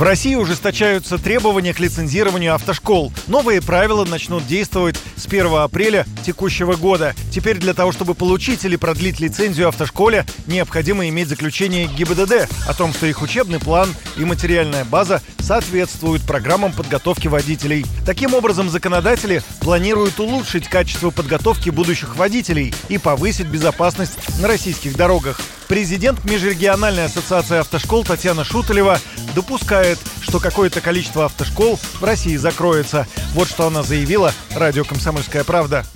В России ужесточаются требования к лицензированию автошкол. Новые правила начнут действовать с 1 апреля текущего года. Теперь для того, чтобы получить или продлить лицензию автошколе, необходимо иметь заключение ГИБДД о том, что их учебный план и материальная база соответствуют программам подготовки водителей. Таким образом, законодатели планируют улучшить качество подготовки будущих водителей и повысить безопасность на российских дорогах. Президент Межрегиональной ассоциации автошкол Татьяна Шуталева допускает, что какое-то количество автошкол в России закроется. Вот что она заявила радио «Комсомольская правда».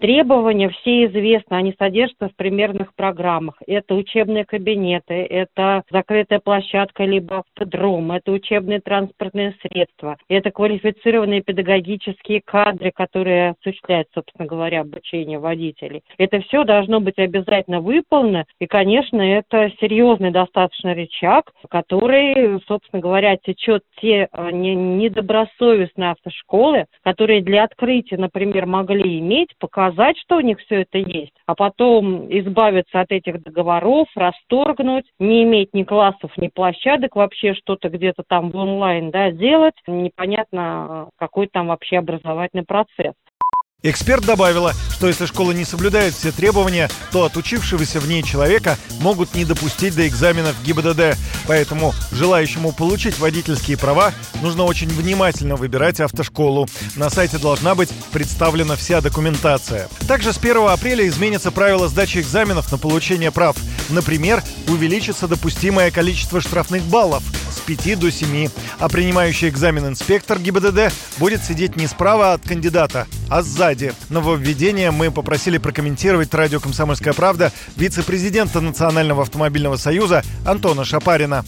Требования все известны, они содержатся в примерных программах. Это учебные кабинеты, это закрытая площадка либо автодром, это учебные транспортные средства, это квалифицированные педагогические кадры, которые осуществляют, собственно говоря, обучение водителей. Это все должно быть обязательно выполнено, и, конечно, это серьезный достаточно рычаг, который, собственно говоря, течет те а, недобросовестные автошколы, которые для открытия, например, могли иметь показать показать, что у них все это есть, а потом избавиться от этих договоров, расторгнуть, не иметь ни классов, ни площадок, вообще что-то где-то там в онлайн да, делать, непонятно, какой там вообще образовательный процесс. Эксперт добавила, что если школа не соблюдает все требования, то отучившегося в ней человека могут не допустить до экзаменов ГИБДД. Поэтому желающему получить водительские права нужно очень внимательно выбирать автошколу. На сайте должна быть представлена вся документация. Также с 1 апреля изменятся правила сдачи экзаменов на получение прав. Например, увеличится допустимое количество штрафных баллов – с 5 до 7. А принимающий экзамен инспектор ГИБДД будет сидеть не справа от кандидата, а сзади. Нововведение мы попросили прокомментировать радио «Комсомольская правда» вице-президента Национального автомобильного союза Антона Шапарина.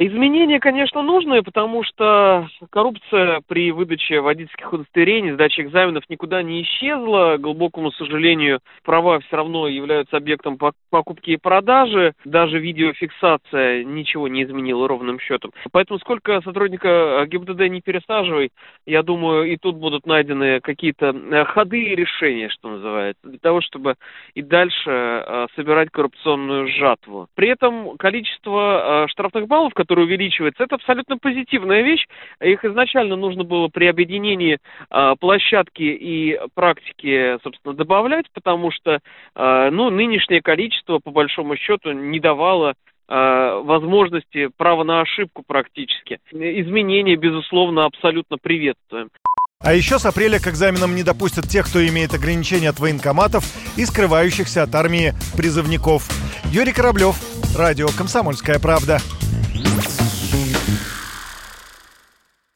Изменения, конечно, нужные, потому что коррупция при выдаче водительских удостоверений, сдаче экзаменов никуда не исчезла. К глубокому сожалению, права все равно являются объектом покупки и продажи. Даже видеофиксация ничего не изменила ровным счетом. Поэтому сколько сотрудника ГИБДД не пересаживай, я думаю, и тут будут найдены какие-то э, ходы и решения, что называется, для того, чтобы и дальше э, собирать коррупционную жатву. При этом количество э, штрафных баллов, которые который увеличивается, это абсолютно позитивная вещь. Их изначально нужно было при объединении э, площадки и практики, собственно, добавлять, потому что, э, ну, нынешнее количество, по большому счету, не давало возможности права на ошибку практически. Изменения, безусловно, абсолютно приветствуем. А еще с апреля к экзаменам не допустят тех, кто имеет ограничения от военкоматов и скрывающихся от армии призывников. Юрий Кораблев, Радио «Комсомольская правда». Thank.